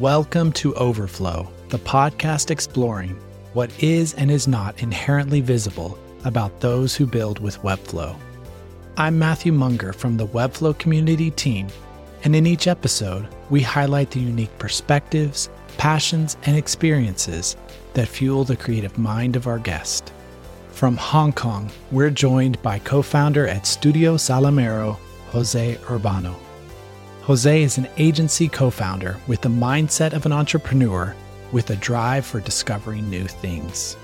Welcome to Overflow, the podcast exploring what is and is not inherently visible about those who build with Webflow. I'm Matthew Munger from the Webflow community team, and in each episode, we highlight the unique perspectives, passions, and experiences that fuel the creative mind of our guest. From Hong Kong, we're joined by co founder at Studio Salamero, Jose Urbano. Jose is an agency co founder with the mindset of an entrepreneur with a drive for discovering new things.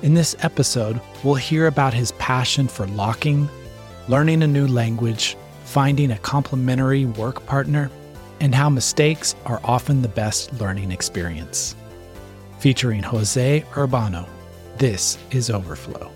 In this episode, we'll hear about his passion for locking, learning a new language, finding a complementary work partner, and how mistakes are often the best learning experience. Featuring Jose Urbano, this is Overflow.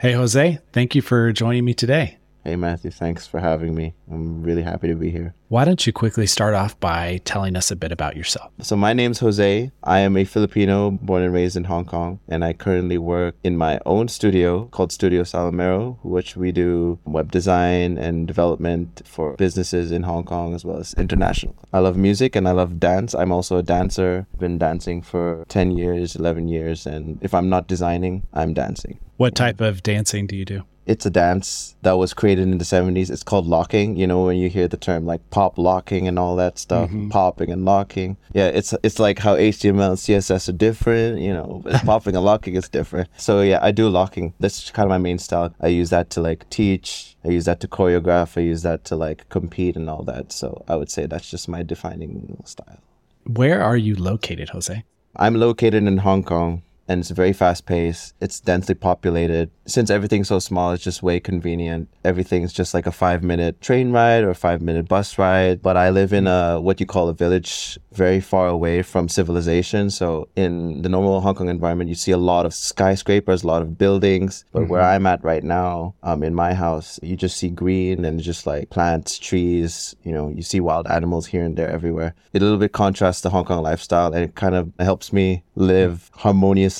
Hey, Jose, thank you for joining me today. Hey, Matthew, thanks for having me. I'm really happy to be here. Why don't you quickly start off by telling us a bit about yourself? So, my name's Jose. I am a Filipino born and raised in Hong Kong, and I currently work in my own studio called Studio Salamero, which we do web design and development for businesses in Hong Kong as well as international. I love music and I love dance. I'm also a dancer. I've been dancing for 10 years, 11 years, and if I'm not designing, I'm dancing. What type of dancing do you do? It's a dance that was created in the 70s. It's called locking. You know, when you hear the term like pop locking and all that stuff, mm-hmm. popping and locking. Yeah, it's it's like how HTML and CSS are different, you know, popping and locking is different. So yeah, I do locking. That's kind of my main style. I use that to like teach, I use that to choreograph, I use that to like compete and all that. So I would say that's just my defining style. Where are you located, Jose? I'm located in Hong Kong and it's very fast paced. It's densely populated. Since everything's so small, it's just way convenient. Everything's just like a five minute train ride or a five minute bus ride. But I live in a what you call a village, very far away from civilization. So in the normal Hong Kong environment, you see a lot of skyscrapers, a lot of buildings. But mm-hmm. where I'm at right now, um, in my house, you just see green and just like plants, trees. You know, you see wild animals here and there everywhere. It a little bit contrasts the Hong Kong lifestyle, and it kind of helps me live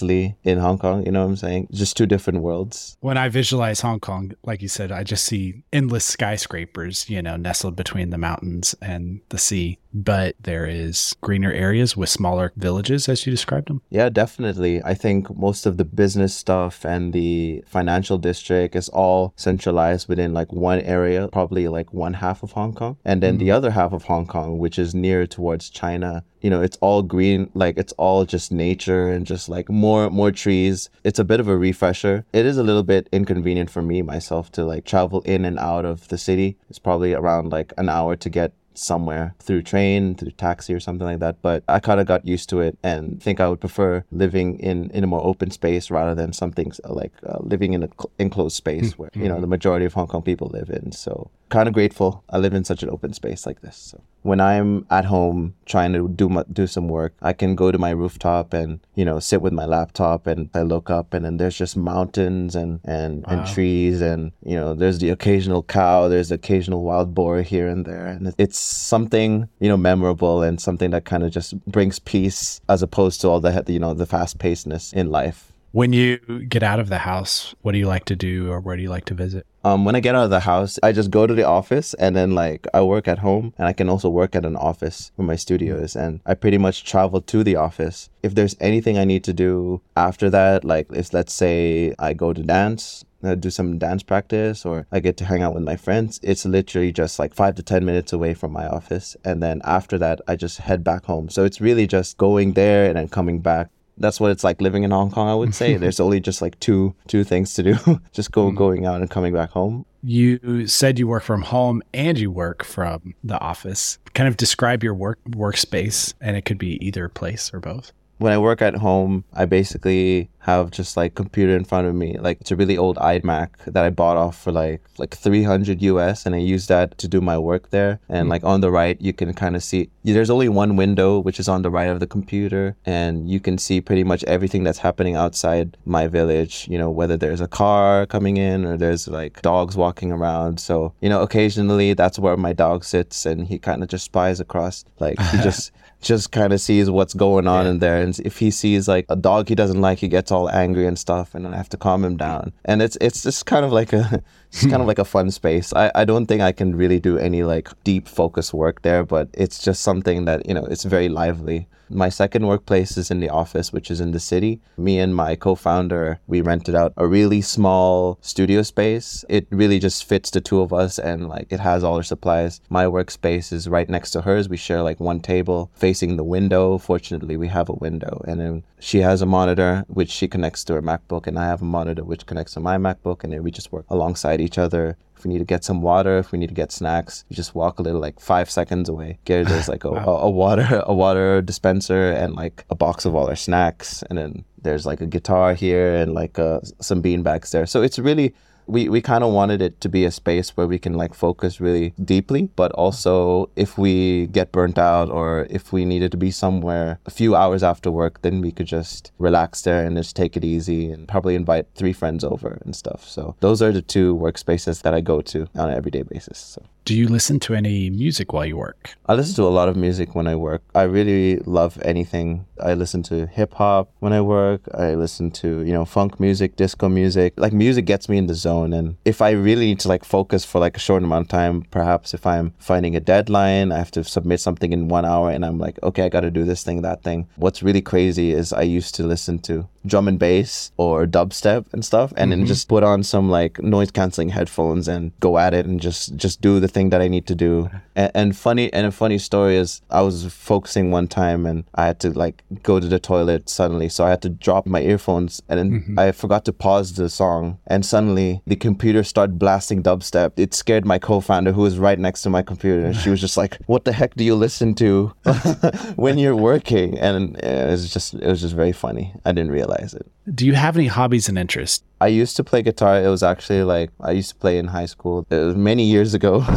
in Hong Kong. You know what I'm saying? Just two different worlds. When I visualize Hong Kong, like you said, I just see endless skyscrapers, you know, nestled between the mountains and the sea. But there is greener areas with smaller villages, as you described them. Yeah, definitely. I think most of the business stuff and the financial district is all centralized within like one area, probably like one half of Hong Kong. And then mm-hmm. the other half of Hong Kong, which is near towards China, you know, it's all green, like it's all just nature and just like more more trees. It's a bit of a refresher. It is a little bit inconvenient for me myself to like travel in and out of the city. It's probably around like an hour to get somewhere through train, through taxi or something like that. But I kind of got used to it and think I would prefer living in, in a more open space rather than something like uh, living in an cl- enclosed space where, you know, mm-hmm. the majority of Hong Kong people live in. So kind of grateful I live in such an open space like this. So when I'm at home trying to do my, do some work, I can go to my rooftop and you know sit with my laptop and I look up and then there's just mountains and and, wow. and trees and you know there's the occasional cow, there's the occasional wild boar here and there, and it's something you know memorable and something that kind of just brings peace as opposed to all the you know the fast pacedness in life. When you get out of the house, what do you like to do or where do you like to visit? Um, when I get out of the house, I just go to the office and then like I work at home and I can also work at an office where my studio is and I pretty much travel to the office. If there's anything I need to do after that, like if let's say I go to dance, uh, do some dance practice or I get to hang out with my friends, it's literally just like five to 10 minutes away from my office. And then after that, I just head back home. So it's really just going there and then coming back that's what it's like living in Hong Kong. I would say there's only just like two two things to do, just go mm. going out and coming back home. You said you work from home and you work from the office. Kind of describe your work workspace, and it could be either place or both when I work at home, I basically have just like computer in front of me. Like it's a really old iMac that I bought off for like like 300 US and I use that to do my work there. And mm-hmm. like on the right, you can kind of see there's only one window which is on the right of the computer and you can see pretty much everything that's happening outside my village, you know, whether there's a car coming in or there's like dogs walking around. So, you know, occasionally that's where my dog sits and he kind of just spies across like he just just kind of sees what's going on Yeah. in there. And if he sees like a dog he doesn't like, he gets all angry and stuff, and I have to calm him down. And it's it's just kind of like a it's kind of hmm. like a fun space. I, I don't think I can really do any like deep focus work there, but it's just something that, you know, it's very lively. My second workplace is in the office, which is in the city. Me and my co founder, we rented out a really small studio space. It really just fits the two of us and like it has all our supplies. My workspace is right next to hers. We share like one table facing the window. Fortunately, we have a window. And then she has a monitor which she connects to her MacBook, and I have a monitor which connects to my MacBook. And then we just work alongside each other. If we need to get some water, if we need to get snacks, you just walk a little like five seconds away. Get there's like a, a, a water a water dispenser and like a box of all our snacks, and then there's like a guitar here and like uh, some bean bags there. So it's really we, we kind of wanted it to be a space where we can like focus really deeply, but also if we get burnt out or if we needed to be somewhere a few hours after work, then we could just relax there and just take it easy and probably invite three friends over and stuff. So those are the two workspaces that I go to on an everyday basis. So. Do you listen to any music while you work? I listen to a lot of music when I work. I really love anything. I listen to hip hop when I work. I listen to, you know, funk music, disco music. Like music gets me in the zone and if I really need to like focus for like a short amount of time, perhaps if I'm finding a deadline, I have to submit something in 1 hour and I'm like, okay, I got to do this thing, that thing. What's really crazy is I used to listen to drum and bass or dubstep and stuff and then mm-hmm. just put on some like noise canceling headphones and go at it and just just do the thing that I need to do. And, and funny and a funny story is I was focusing one time and I had to like go to the toilet suddenly, so I had to drop my earphones and then mm-hmm. I forgot to pause the song and suddenly the computer started blasting dubstep. It scared my co-founder who was right next to my computer and she was just like, "What the heck do you listen to when you're working?" And it was just it was just very funny. I didn't realize it. Do you have any hobbies and interests? I used to play guitar. It was actually like I used to play in high school. It was many years ago.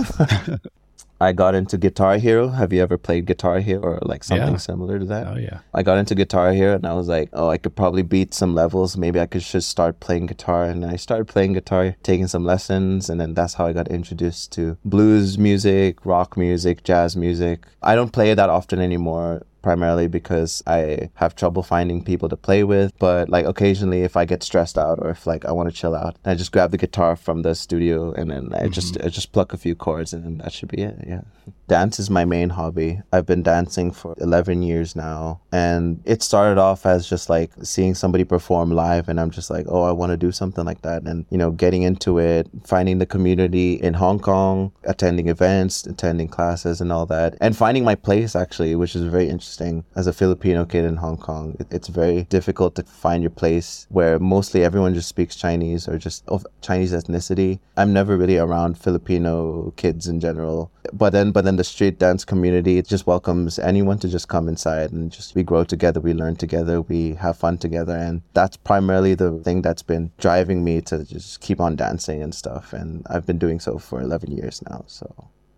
I got into Guitar Hero. Have you ever played Guitar Hero or like something Yeah. similar to that? Oh, yeah. I got into Guitar Hero and I was like, oh, I could probably beat some levels. Maybe I could just start playing guitar. And I started playing guitar, taking some lessons. And then that's how I got introduced to blues music, rock music, jazz music. I don't play it that often anymore primarily because I have trouble finding people to play with. But like occasionally, if I get stressed out or if like I want to chill out, I just grab the guitar from the studio and then I just mm-hmm. I just pluck a few chords and then that should be it. Yeah. Dance is my main hobby. I've been dancing for 11 years now. And it started off as just like seeing somebody perform live. And I'm just like, oh, I want to do something like that. And, you know, getting into it, finding the community in Hong Kong, attending events, attending classes and all that. And finding my place actually, which is very interesting. As a Filipino kid in Hong Kong, it's very difficult to find your place where mostly everyone just speaks Chinese or just of Chinese ethnicity. I'm never really around Filipino kids in general. But then but then the street dance community it just welcomes anyone to just come inside and just we grow together, we learn together, we have fun together and that's primarily the thing that's been driving me to just keep on dancing and stuff and I've been doing so for 11 years now. So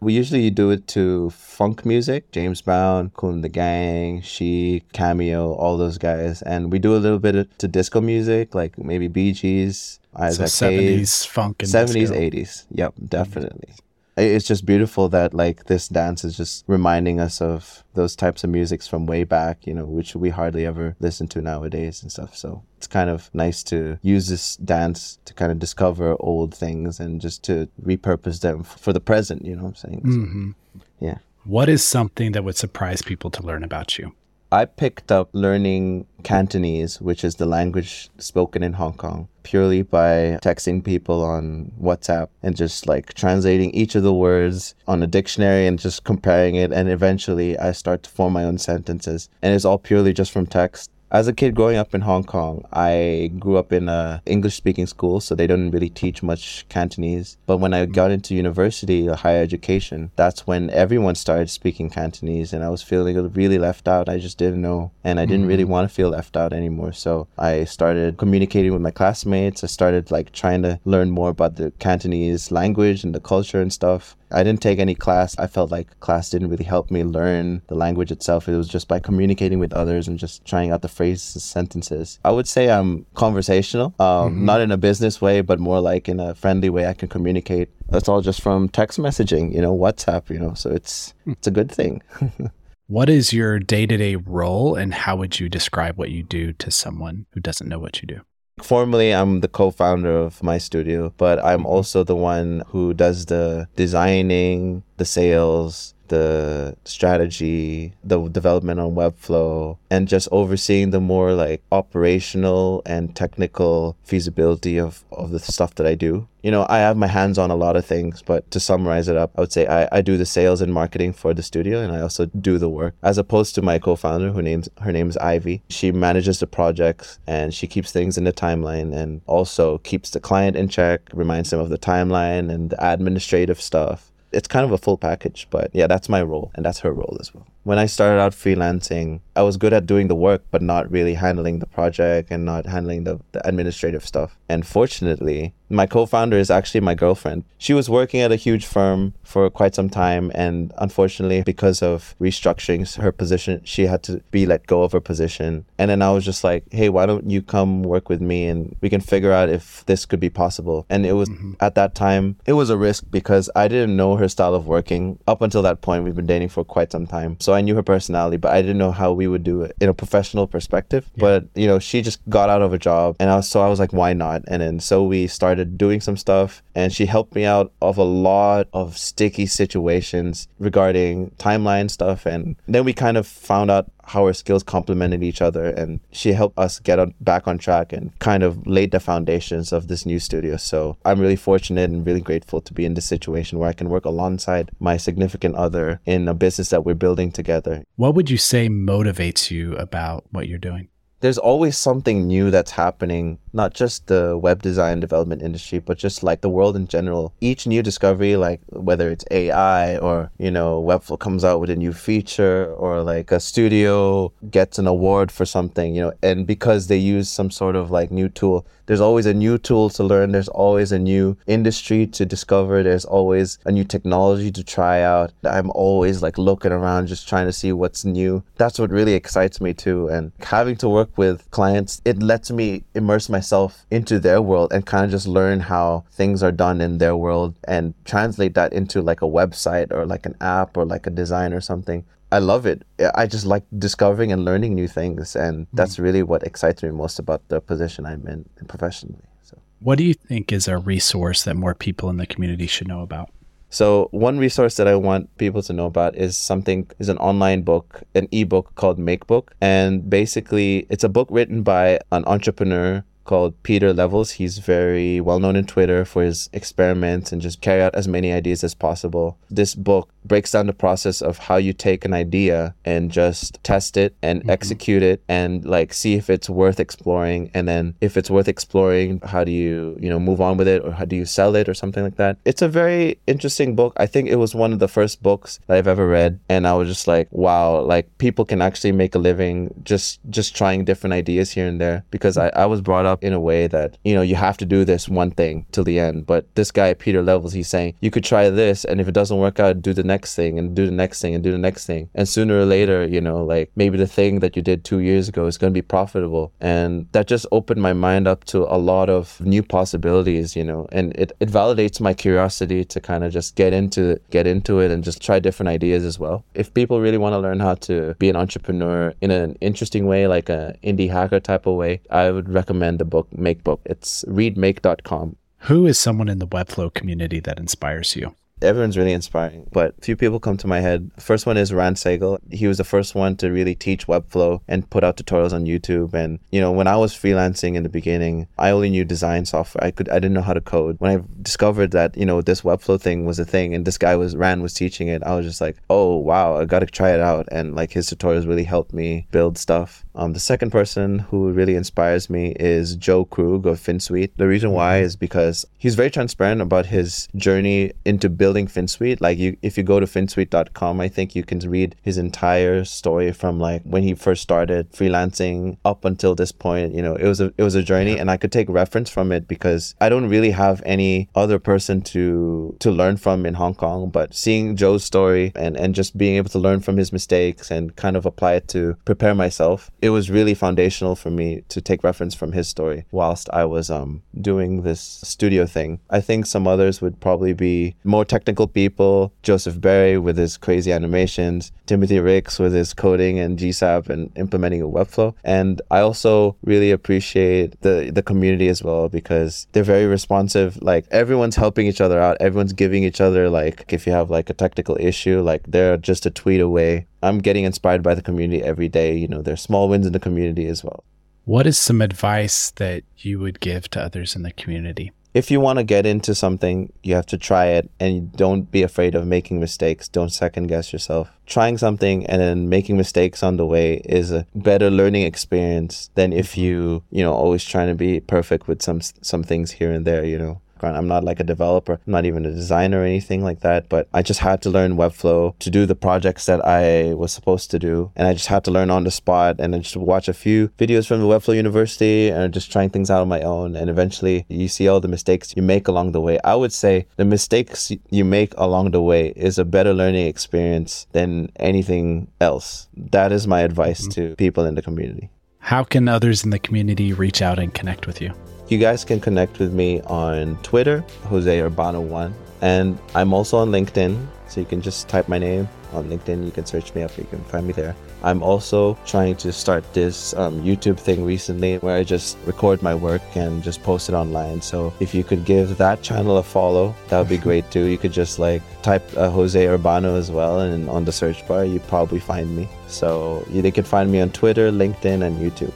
we usually do it to funk music, James Brown, Kool and the Gang, Chic, Cameo, all those guys. And we do a little bit of, to disco music, like maybe Bee Gees, So Isaac Hayes. 70s funk and 70s, disco. 80s. Yep, definitely. It's just beautiful that like this dance is just reminding us of those types of musics from way back, you know, which we hardly ever listen to nowadays and stuff. So it's kind of nice to use this dance to kind of discover old things and just to repurpose them for the present, you know what I'm saying? hmm Yeah. What is something that would surprise people to learn about you? I picked up learning Cantonese, which is the language spoken in Hong Kong, purely by texting people on WhatsApp and just like translating each of the words on a dictionary and just comparing it. And eventually I start to form my own sentences. And it's all purely just from text. As a kid growing up in Hong Kong, I grew up in a English speaking school, so they didn't really teach much Cantonese. But when I got into university, or higher education, that's when everyone started speaking Cantonese, and I was feeling really left out. I just didn't know, and I didn't really mm. want to feel left out anymore. So I started communicating with my classmates. I started like trying to learn more about the Cantonese language and the culture and stuff. I didn't take any class. I felt like class didn't really help me learn the language itself. It was just by communicating with others and just trying out the phrases, sentences. I would say I'm conversational, um, not in a business way, but more like in a friendly way. I can communicate. That's all just from text messaging, you know, WhatsApp, you know. So it's it's a good thing. What is your day to day role, and how would you describe what you do to someone who doesn't know what you do? Formally, I'm the co founder of my studio, but I'm mm-hmm. also the one who does the designing, the sales, the strategy, the development on Webflow, and just overseeing the more like operational and technical feasibility of, of the stuff that I do. You know, I have my hands on a lot of things, but to summarize it up, I would say I, I do the sales and marketing for the studio and I also do the work. As opposed to my co-founder who names her name is Ivy. She manages the projects and she keeps things in the timeline and also keeps the client in check, reminds them of the timeline and the administrative stuff it's kind of a full package. But yeah, that's my role, and that's her role as well. When I started out freelancing, I was good at doing the work, but not really handling the project and not handling the, the administrative stuff. And fortunately, my co founder is actually my girlfriend. She was working at a huge firm for quite some time. And unfortunately, because of restructuring her position, she had to be let go of her position. And then I was just like, hey, why don't you come work with me and we can figure out if this could be possible? And it was mm-hmm. at that time, it was a risk because I didn't know her style of working. Up until that point, we've been dating for quite some time. So I knew her personality, but I didn't know how we would do it in a professional perspective. Yeah. But, you know, she just got out of a job. And I was, so I was like, why not? And then so we started doing some stuff and she helped me out of a lot of sticky situations regarding timeline stuff. And then we kind of found out how our skills complemented each other and she helped us get on, back on track and kind of laid the foundations of this new studio. So i'm really fortunate and really grateful to be in this situation where i can work alongside my significant other in a business that we're building together. What would you say motivates you about what you're doing there's always something new that's happening not just the web design development industry, but just like the world in general. Each new discovery, like whether it's AI or, you know, Webflow comes out with a new feature or like a studio gets an award for something, you know, and because they use some sort of like new tool, there's always a new tool to learn. There's always a new industry to discover. There's always a new technology to try out. I'm always like looking around, just trying to see what's new. That's what really excites me too. And having to work with clients, it lets me immerse myself into their world and kind of just learn how things are done in their world and translate that into like a website or like an app or like a design or something. I love it. I just like discovering and learning new things. And mm-hmm. that's really what excites me most about the position I'm in professionally. So, what do you think is a resource that more people in the community should know about? So one resource that I want people to know about is something is an online book, an ebook called Makebook, and basically it's a book written by an entrepreneur called Pieter Levels. He's very well known in Twitter for his experiments and just carry out as many ideas as possible. This book breaks down the process of how you take an idea and just test it and mm-hmm. execute it and like see if it's worth exploring and then if it's worth exploring how do you you know move on with it or how do you sell it or something like that it's a very interesting book i think it was one of the first books that i've ever read and i was just like wow like people can actually make a living just just trying different ideas here and there because i, I was brought up in a way that you know you have to do this one thing till the end but this guy Pieter Levels he's saying you could try this and if it doesn't work out do the next thing and do the next thing and do the next thing. And sooner or later, you know, like maybe the thing that you did two years ago is going to be profitable. And that just opened my mind up to a lot of new possibilities, you know, and it, it validates my curiosity to kind of just get into get into it and just try different ideas as well. If people really want to learn how to be an entrepreneur in an interesting way, like an indie hacker type of way, I would recommend the book Makebook. It's readmake.com. Who is someone in the Webflow community that inspires you? Everyone's really inspiring, but a few people come to my head. First one is Ran Segall. He was the first one to really teach Webflow and put out tutorials on YouTube. And you know, when I was freelancing in the beginning, I only knew design software. I could I didn't know how to code. When I discovered that you know this Webflow thing was a thing, and this guy was Ran was teaching it, I was just like, oh wow, I got to try it out. And like his tutorials really helped me build stuff. Um, the second person who really inspires me is Joe Krug of Finsweet. The reason why is because he's very transparent about his journey into building building Finsweet. Like you, if you go to finsweet.com, I think you can read his entire story from like when he first started freelancing up until this point. You know, it was a it was a journey, and I could take reference from it because I don't really have any other person to to learn from in Hong Kong. But seeing Joe's story and and just being able to learn from his mistakes and kind of apply it to prepare myself, it was really foundational for me to take reference from his story whilst I was um doing this studio thing. I think some others would probably be more technical technical people, Joseph Berry with his crazy animations, Timothy Ricks with his coding and GSAP and implementing a Webflow. And I also really appreciate the, the community as well because they're very responsive. Like everyone's helping each other out. Everyone's giving each other like if you have like a technical issue, like they're just a tweet away. I'm getting inspired by the community every day. You know, there's small wins in the community as well. What is some advice that you would give to others in the community? If you want to get into something, you have to try it and don't be afraid of making mistakes. Don't second guess yourself. Trying something and then making mistakes on the way is a better learning experience than if you, you know, always trying to be perfect with some some things here and there, you know background. I'm not like a developer, I'm not even a designer or anything like that, but I just had to learn Webflow to do the projects that I was supposed to do. And I just had to learn on the spot and I just watch a few videos from the Webflow University and just trying things out on my own. And eventually you see all the mistakes you make along the way. I would say the mistakes you make along the way is a better learning experience than anything else. That is my advice mm-hmm. to people in the community. How can others in the community reach out and connect with you? You guys can connect with me on Twitter, Jose Urbano1. And I'm also on LinkedIn, so you can just type my name on LinkedIn. You can search me up, you can find me there. I'm also trying to start this um, YouTube thing recently where I just record my work and just post it online. So if you could give that channel a follow, that would be great too. You could just like type uh, Jose Urbano as well, and on the search bar, you probably find me. So they can find me on Twitter, LinkedIn, and YouTube.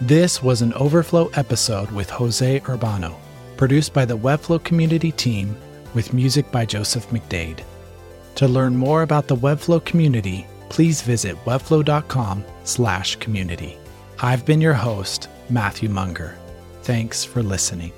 This was an Overflow episode with Jose Urbano, produced by the Webflow community team with music by Joseph McDade. To learn more about the Webflow community, please visit webflow.com/community. I've been your host, Matthew Munger. Thanks for listening.